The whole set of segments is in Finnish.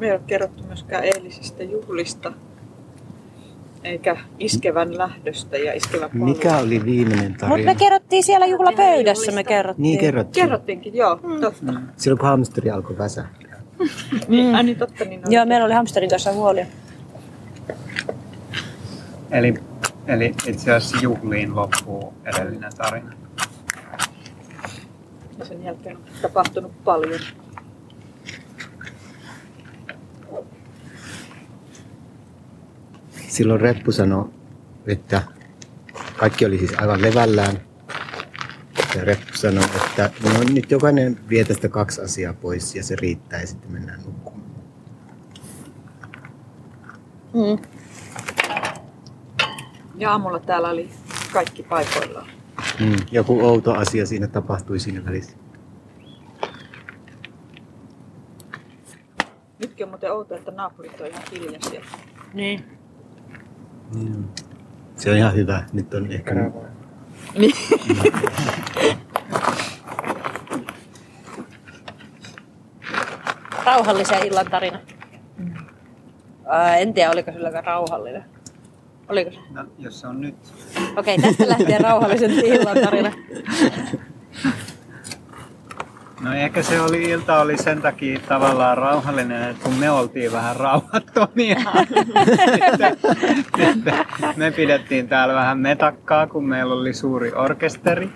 Me ei ole kerrottu myöskään eilisistä juhlista, eikä iskevän lähdöstä ja iskevän palvelun. Mikä oli viimeinen Mutta tarina? me kerrottiin siellä juhlapöydässä, me kerrottiin. Niin kerrottiin. Kerrottiinkin, joo, mm. totta. Mm. Silloin kun hamsteri alkoi väsähtää. Niin, ai niin, totta. Niin oli. Joo, meillä oli hamsterin kanssa huolia. Eli, eli itse asiassa juhliin loppuu edellinen tarina. Ja sen jälkeen on tapahtunut paljon. Silloin Reppu sanoi, että kaikki oli siis aivan levällään. Ja Reppu sanoi, että no nyt jokainen vie tästä kaksi asiaa pois ja se riittää ja sitten mennään nukkumaan. Mm. Ja aamulla täällä oli kaikki paikoillaan. Mm. Joku outo asia siinä tapahtui siinä välissä. Nytkin on muuten outoa, että naapurit on ihan hiljaisia. Niin. Se on ihan hyvä. Nyt on ehkä... Niin. Rauhallisen illan tarina. Ää, en tiedä, oliko silläkään rauhallinen. Oliko se? No, jos se on nyt. Okei, tästä lähtien rauhallisen illan tarina. No ehkä se oli, ilta oli sen takia tavallaan rauhallinen, että kun me oltiin vähän rauhattomia. me pidettiin täällä vähän metakkaa, kun meillä oli suuri orkesteri.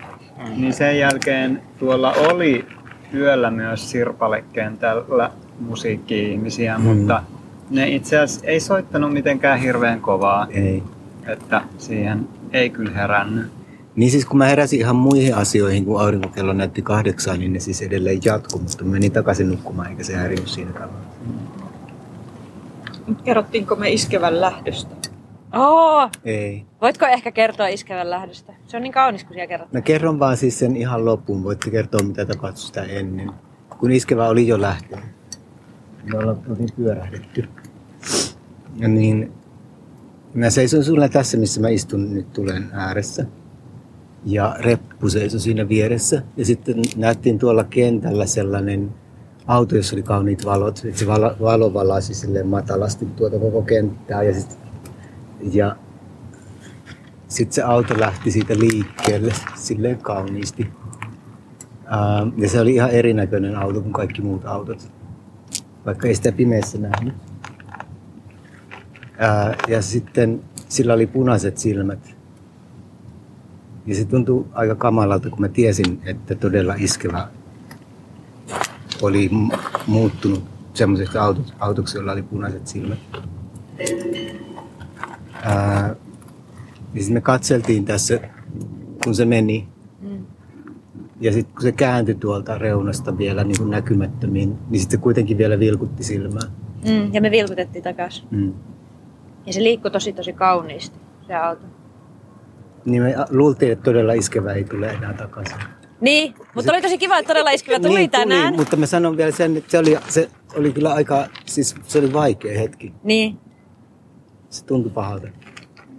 Niin sen jälkeen tuolla oli yöllä myös sirpalekentällä musiikki-ihmisiä, Mm. mutta ne itse asiassa ei soittanut mitenkään hirveän kovaa, Ei. että siihen ei kyllä herännyt. Niin siis kun mä heräsin ihan muihin asioihin, kun aurinkokello näytti kahdeksan, niin ne siis edelleen jatkuu, mutta mä menin takaisin nukkumaan, eikä se häirinyt siinä tavalla. Kerrottiinko me iskevän lähdöstä? Oo, Ei. voitko ehkä kertoa iskevän lähdöstä? Se on niin kaunis, kun siellä kerrot. Mä kerron vaan siis sen ihan loppuun. Voitte kertoa, mitä tapahtui sitä ennen. Kun iskevä oli jo lähtenyt. Me ollaan oltiin pyörähdetty. Ja niin, mä seison sulle tässä, missä mä istun nyt tulen ääressä. Ja reppu seisoi siinä vieressä. Ja sitten nähtiin tuolla kentällä sellainen auto, jossa oli kauniit valot. Et se valo, valo silleen matalasti tuota koko kenttää. Ja, sit, ja sitten se auto lähti siitä liikkeelle silleen kauniisti. Ää, ja se oli ihan erinäköinen auto kuin kaikki muut autot, vaikka ei sitä pimeässä nähnyt. Ää, ja sitten sillä oli punaiset silmät. Ja se tuntui aika kamalalta, kun mä tiesin, että todella iskevä oli mu- muuttunut semmoiseksi autoksi, autoksi, jolla oli punaiset silmät. Ää, sitten me katseltiin tässä, kun se meni. Mm. Ja sitten kun se kääntyi tuolta reunasta vielä niin kuin näkymättömiin, niin sitten se kuitenkin vielä vilkutti silmää. Mm, ja me vilkutettiin takaisin. Mm. Ja se liikkui tosi tosi kauniisti, se auto. Niin me luultiin, että todella iskevä ei tule enää takaisin. Niin, mutta oli tosi kiva, että todella iskevä tuli niin, tänään. Tuli, mutta mä sanon vielä sen, että se oli, se oli kyllä aika, siis se oli vaikea hetki. Niin, Se tuntui pahalta.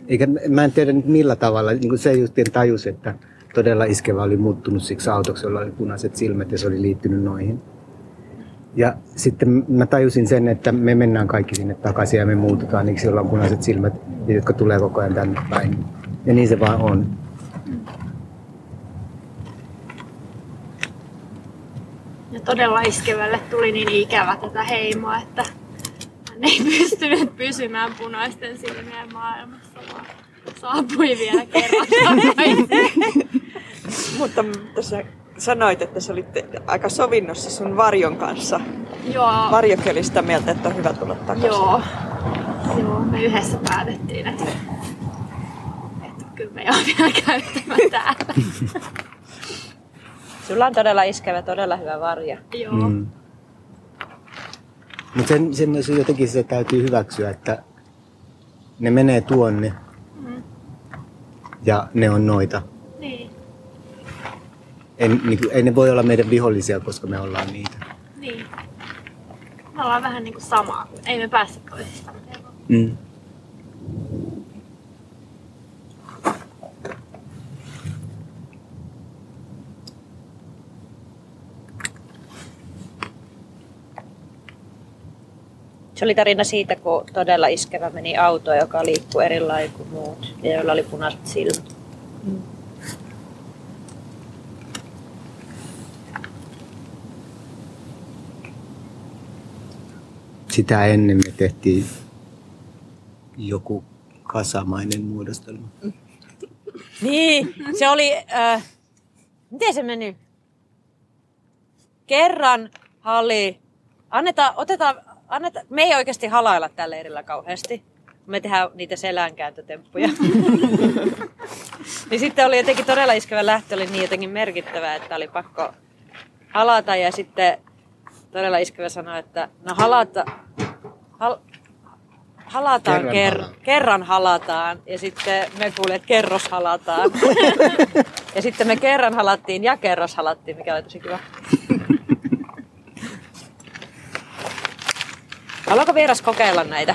Eikä, mä en tiedä nyt millä tavalla, niin kuin se justiin tajus, että todella iskevä oli muuttunut siksi autoksi, jolla oli punaiset silmät ja se oli liittynyt noihin. Ja sitten mä tajusin sen, että me mennään kaikki sinne takaisin ja me muututaan niiksi, joilla on punaiset silmät, jotka tulee koko ajan tänne päin. Ja niin se vaan on. Ja todella iskevälle tuli niin ikävä tätä heimoa, että hän ei pystynyt pysymään punaisten silmien maailmassa, vaan saapui vielä kerran. Mutta tässä sanoit, että sä olit aika sovinnossa sun varjon kanssa. Joo, Varjokin oli sitä mieltä, että on hyvä tulla takaisin. joo. Joo, me yhdessä päätettiin, että, me jää vielä käyttämään täällä. sulla on todella iskevä, todella hyvä varja. Joo, Mm. Mutta sen, sen jotenkin se täytyy hyväksyä, että ne menee tuonne Mm. ja ne on noita. niin, En, niin kuin, ei ne voi olla meidän vihollisia, koska me ollaan niitä. niin. Me ollaan vähän niinku samaa, kun ei me päästä toisistamme eroon. Mm. Se oli tarina siitä, kun todella iskevä meni auto, joka liikkui eri lailla kuin muut ja joilla oli punaiset silmät. Sitä ennen me tehtiin joku kasamainen muodostelma. Niin, se oli... Äh, miten se meni? Kerran hali... Annetaan, otetaan, annetaan, me ei oikeasti halailla tällä erillä kauheasti. Me tehdään niitä selänkääntötemppuja. niin sitten oli jotenkin todella iskevä lähtö, oli niin jotenkin merkittävä, että oli pakko halata. Ja sitten todella iskevä sanoi, että no halata, hal, halataan Kerran halataan. kerran halataan. Ja sitten me kuulin, että kerros halataan. ja sitten me kerran halattiin ja kerros halattiin, mikä oli tosi kiva. Haluaako vieras kokeilla näitä?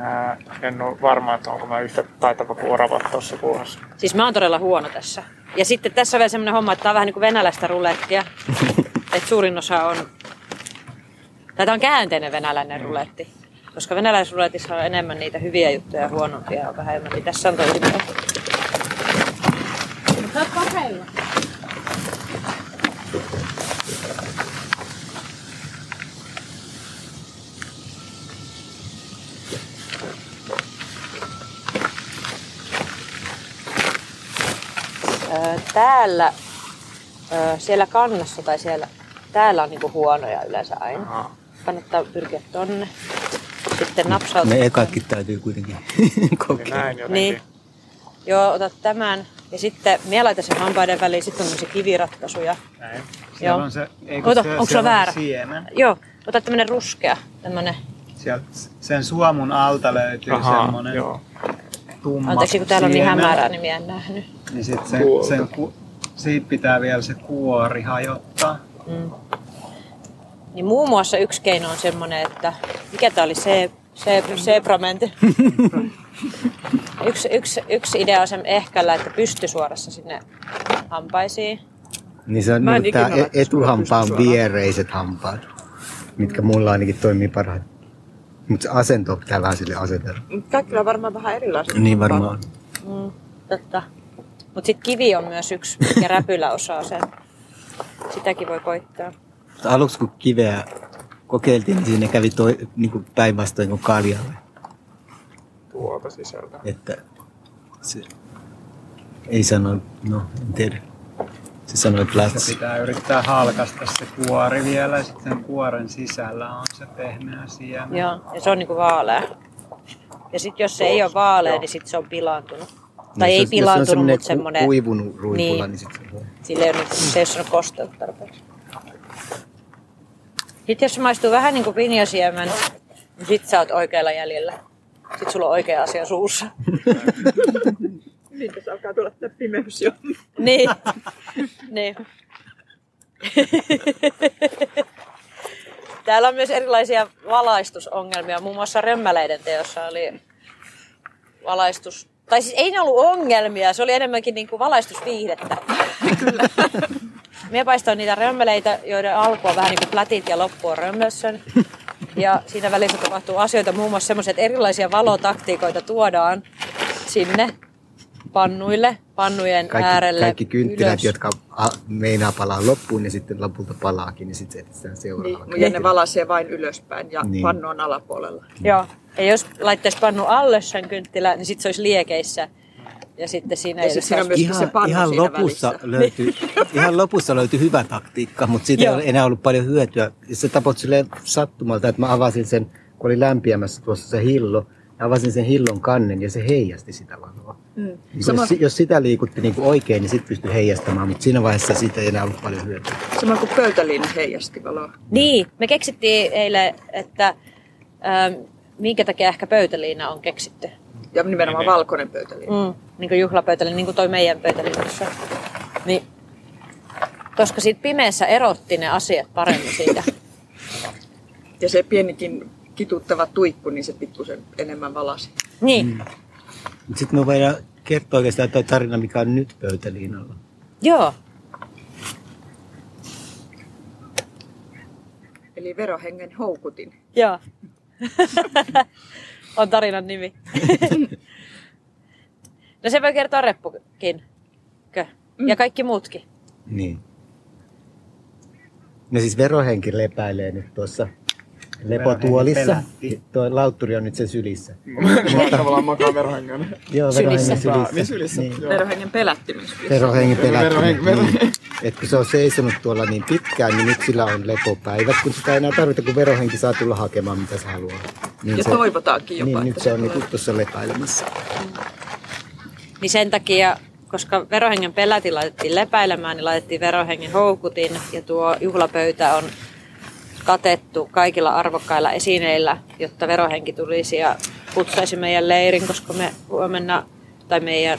Ää, en ole varma, että onko mä yhtä taitava kuin oravat tuossa puuhassa. Siis mä oon todella huono tässä. Ja sitten tässä on vielä semmoinen homma, että tää on vähän niin kuin venäläistä rulettia. että suurin osa on... Tai tää on käänteinen venäläinen ruletti. Koska venäläisruletissa on enemmän niitä hyviä juttuja ja huonompia ja vähemmän. Niin tässä on. Öö, täällä, öö, siellä kannassa tai siellä, täällä on niinku huonoja yleensä aina. Aha. Kannattaa pyrkiä tonne. Sitten napsaut. Ne ekatkin täytyy kuitenkin Niin kokeilla. näin jotenkin. Niin. Joo, otat tämän. Ja sitten minä laitan sen hampaiden väliin. Sitten on tämmöisiä kiviratkaisuja. Näin. Siellä Joo. on se, eikö Ota, se, onko siellä on väärä? siemen. Joo, ota tämmönen ruskea. Tämmönen. Sieltä, sen suomun alta löytyy Ahaa, semmoinen joo. Tumma Anteeksi, kun täällä on niin hämärää, niin minä en nähnyt. Niin sit sen, sen, ku, siitä pitää vielä se kuori hajottaa. Mm. Niin muun muassa yksi keino on semmonen, että... Mikä tää oli? Se, se, sebramentti. yksi, yksi, yksi idea on sen ehkällä, että pysty suorassa sinne hampaisiin. Niin se on Mä en tää ikinä e- etuhampaan viereiset hampaat, mitkä mulla ainakin toimii parhaiten. Mutta se asento pitää vähän sille asetella. Kaikilla on varmaan vähän erilaiset. Niin varmaan. Mm, totta. Mut sit kivi on myös yksi, mikä räpylä osaa sen. Sitäkin voi koittaa. Mutta aluksi kun kiveä kokeiltiin, niin siinä kävi toi, niin kuin päinvastoin kuin kaljalle. Tuolta sisältä. Että se ei sano, no en tiedä. Se sanoi Se plats. pitää yrittää halkaista se kuori vielä ja sitten sen kuoren sisällä on se pehmeä siemen. Joo, ja se on niinku vaalea. Ja sit jos se ei ole vaalea, niin sit se on pilaantunut. Tai ei pilaantunut, mutta semmonen... kuivunut ruipulla, Niin. niin, niin sit se on. Sille ei ole, niinku, se ei ole kosteutta tarpeeksi. Sitten jos se maistuu vähän niin kuin pinjasiemen, niin sit sä oot oikealla jäljellä. Sit sulla on oikea asia suussa. Niin tässä alkaa tulla tämä pimeys jo. niin. niin. Täällä on myös erilaisia valaistusongelmia. Muun muassa römmäleiden teossa oli valaistus... Tai siis ei ne ollut ongelmia, se oli enemmänkin niin kuin valaistusviihdettä. Kyllä. Minä paistoin niitä römmeleitä, joiden alku on vähän niin kuin plätit ja loppu on römmössön. Ja siinä välissä tapahtuu asioita, muun muassa semmoisia, että erilaisia valotaktiikoita tuodaan sinne pannuille, pannujen Kaikki, äärelle kaikki kynttilät, ylös. jotka a, meinaa palaa loppuun ja sitten lopulta palaakin, niin sitten se etsitään Niin, seuraava. ja ne valaisee vain ylöspäin ja Niin. niin. pannu on alapuolella. Joo. Ja jos laittaisi pannu alle sen kynttilä, niin sitten se olisi liekeissä. Ja sitten siinä Ja ei sit siinä on ihan, se pannu ihan siinä lopussa välissä. löytyi, ihan lopussa löytyi hyvä taktiikka, mutta siitä ei Joo. ole enää ollut paljon hyötyä. Ja Se tapahtui silleen sattumalta, että mä avasin sen, kun oli lämpiämässä tuossa se hillo, ja avasin sen hillon kannen ja se heijasti sitä valoa. Mm. Niin Sama, Jos, jos sitä liikutti niin kuin oikein, niin sitten pystyi heijastamaan, mutta siinä vaiheessa siitä ei enää ollut paljon hyötyä. sama kuin pöytäliina heijasti valoa. Niin, me keksittiin eilen, että ähm, minkä takia ehkä pöytäliina on keksitty. Ja nimenomaan Niin. valkoinen pöytäliina. Mm, niin kuin juhlapöytäliina, niin kuin toi meidän pöytäliinassa. Niin, koska siitä pimeässä erotti ne asiat paremmin siitä. Ja se pienikin kituttava tuikku, niin se pikkusen enemmän valasi. Niin, Mm. Mutta sitten me voidaan kertoa oikeastaan tuo tarina, mikä on nyt pöytäliinalla. joo. Eli verohengen houkutin. Joo. on tarinan nimi. no se voi kertoa reppukin. Kö? Ja kaikki muutkin. Niin. No siis verohenki lepäilee nyt tuossa lepotuolissa. pelätti. Tuo lautturi on nyt sen sylissä. Mä tavallaan makaan verohengen. Joo, Sylissä. verohengen Niin sylissä. Niin. Verohengen pelättymys. Verohengen Verohenki- pelättymys. Niin. Et kun se on seisonut tuolla niin pitkään, niin nyt sillä on lepopäivät, kun sitä ei enää tarvita, kun verohenki saa tulla hakemaan mitä se haluaa. Niin Ja se, toivotaankin jopa, Niin, että nyt se on niinku tuossa lepäilemässä. Niin sen takia, koska verohengen peläti laitettiin lepäilemään, niin laitettiin verohengen houkutin. Ja tuo juhlapöytä on katettu kaikilla arvokkailla esineillä, jotta verohenki tulisi ja putsaisi meidän leirin, koska me huomenna, tai meidän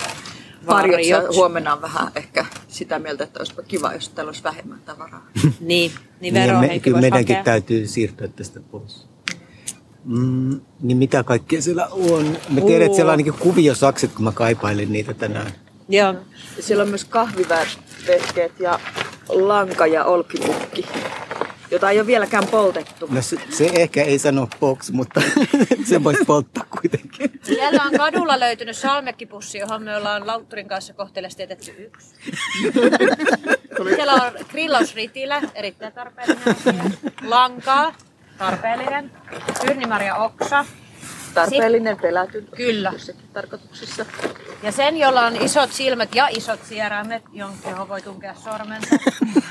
Varjot huomenna on vähän ehkä sitä mieltä, että olisipa kiva, jos täällä olisi vähemmän tavaraa. niin, niin Niin, ja me, verohenki kyllä voisi meidänkin hakea. täytyy siirtyä tästä pois. Mm, niin mitä kaikkea siellä on? Mä tiedän, että siellä on ainakin kuviosakset, kun mä kaipailin niitä tänään. Joo, Ja siellä on myös kahvivehkeet ja lanka ja olkipukki, jota ei ole vieläkään poltettu. No se, se ehkä ei sano box, mutta se voisi polttaa kuitenkin. Sieltä on kadulla löytynyt salmekkipussi, johon me ollaan Lautturin kanssa kohteliasti jätetty yksi. Siellä on grillausritilä, erittäin tarpeellinen asia. Lankaa, tarpeellinen. Tyrnimarja oksa. Tarpeellinen pelätyn Kyllä. tarkoituksissa. Ja sen, jolla on isot silmät ja isot sieraimet, johon voi tunkea sormensa,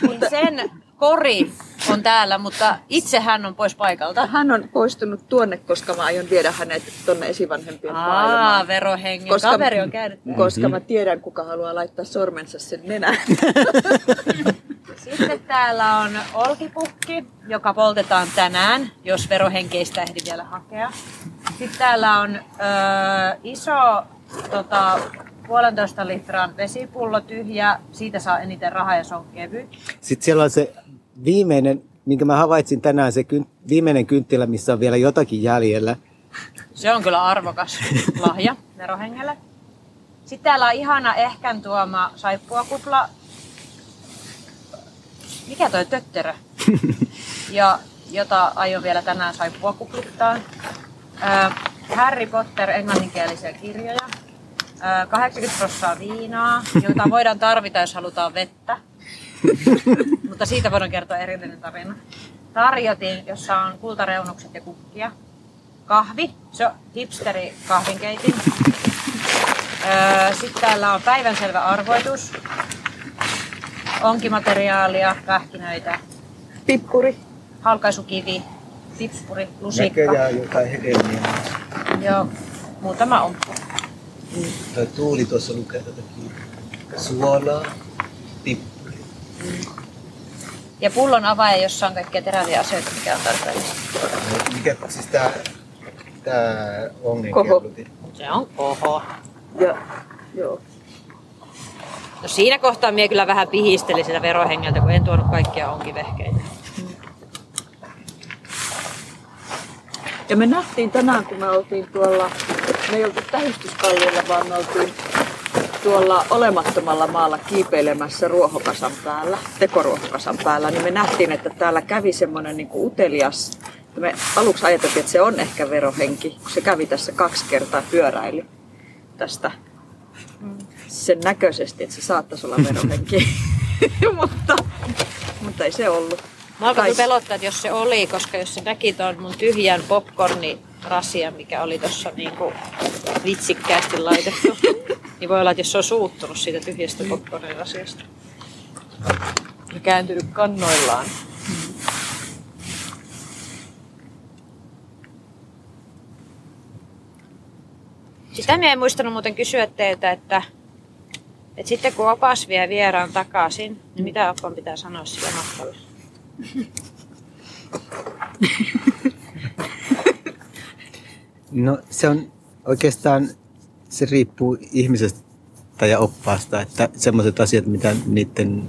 niin sen kori on täällä, mutta itse hän on pois paikalta. Hän on poistunut tuonne, koska mä aion viedä hänet tonne esivanhempien Aa, maailmaan. verohengen. Koska- Kaveri on käynyt. Koska mä tiedän, kuka haluaa laittaa sormensa sen nenään. Sitten täällä on olkipukki, joka poltetaan tänään, jos verohenkeistä ehdi vielä hakea. Sitten täällä on ö, iso tota, puolentoista litran vesipullo tyhjä. Siitä saa eniten rahaa ja se on kevyt. Sitten siellä on se viimeinen, minkä mä havaitsin tänään, se kyn, viimeinen kynttilä, missä on vielä jotakin jäljellä. Se on kyllä arvokas lahja verohengelle. Sitten täällä on ihana ehkän tuoma saippuakupla. Mikä toi tötterö? Ja jota aion vielä tänään saippua kuplittaa. Harry Potter englanninkielisiä kirjoja. Ö, 80 prosenttia viinaa, jota voidaan tarvita, jos halutaan vettä. Mutta siitä voidaan kertoa erillinen tarina. Tarjotin, jossa on kultareunukset ja kukkia. Kahvi, se on hipsteri kahvinkeitin. Öö, Sitten täällä on päivänselvä arvoitus. Onkimateriaalia, pähkinöitä, Pippuri. halkaisukivi, pippuri, lusikka. jotain hedelmiä. Joo, muutama on. Tuuli tuossa lukee tätäkin. Suolaa. Ja pullon avaaja, jossa on kaikkia teräviä asioita, mikä on tarpeellista. Mikä siis tää, tää Koho. Se on koho. Ja, joo. No siinä kohtaa minä kyllä vähän pihistelin sitä verohengeltä, kun en tuonut kaikkia onkivehkeitä. Ja me nähtiin tänään, kun me oltiin tuolla, me ei oltu tähystyskalliolla, vaan me oltiin tuolla olemattomalla maalla kiipeilemässä ruohokasan päällä, tekoruohokasan päällä, niin me nähtiin, että täällä kävi semmoinen niin utelias, ja me aluksi ajateltiin, että se on ehkä verohenki, kun se kävi tässä kaksi kertaa pyöräili tästä sen näköisesti, että se saattaisi olla verohenki. mutta, mutta ei se ollut. Mä alkoi pelottaa, että jos se oli, koska jos se näki tuon mun tyhjän popcornirasian, mikä oli tuossa niinku vitsikkäästi laitettu, niin voi olla, että jos se on suuttunut siitä tyhjästä popcornirasiasta. Ja kääntynyt kannoillaan. Sitä minä en muistanut muuten kysyä teiltä, että, että sitten kun opas vie vieraan takaisin, niin mitä opan pitää sanoa sillä matkalla? No se on oikeastaan, se riippuu ihmisestä ja oppaasta, että semmoiset asiat, mitä niiden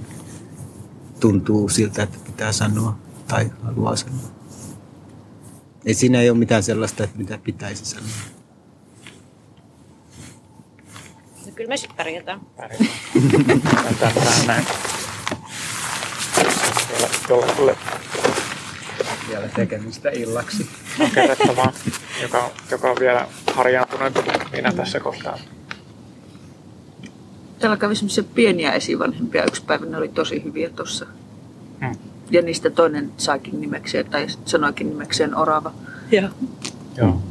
tuntuu siltä, että pitää sanoa tai haluaa sanoa. Ei siinä ei ole mitään sellaista, että mitä pitäisi sanoa. No kyllä me sitten pärjätään. Tätä näin. Jolla- Jollekulle vielä tekemistä illaksi. on kerrottavaa, joka, joka on vielä harjaantuneempi kuin minä tässä kohtaa. Täällä kävi semmoisia pieniä esivanhempia yksi päivä, ne oli tosi hyviä tuossa. Hmm. Ja niistä toinen saikin nimekseen, tai sanoikin nimekseen orava. Joo. Joo.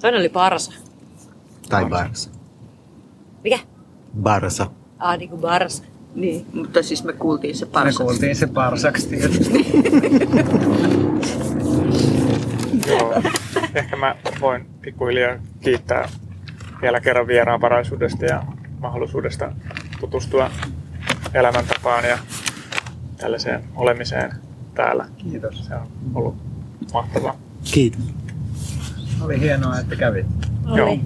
Toinen oli parsa. Tai Barsa. Mikä? Barsa. Ah, niin kuin parsa. Niin, mutta siis me kuultiin se Me parsa. kuultiin se parsaksi tietysti. Joo. Ehkä mä voin pikkuhiljaa kiittää vielä kerran vieraanvaraisuudesta ja mahdollisuudesta tutustua elämäntapaan ja tällaiseen olemiseen täällä. Kiitos. Se on ollut mahtavaa. Kiitos. Oli hienoa, että kävit. Oli. Joo.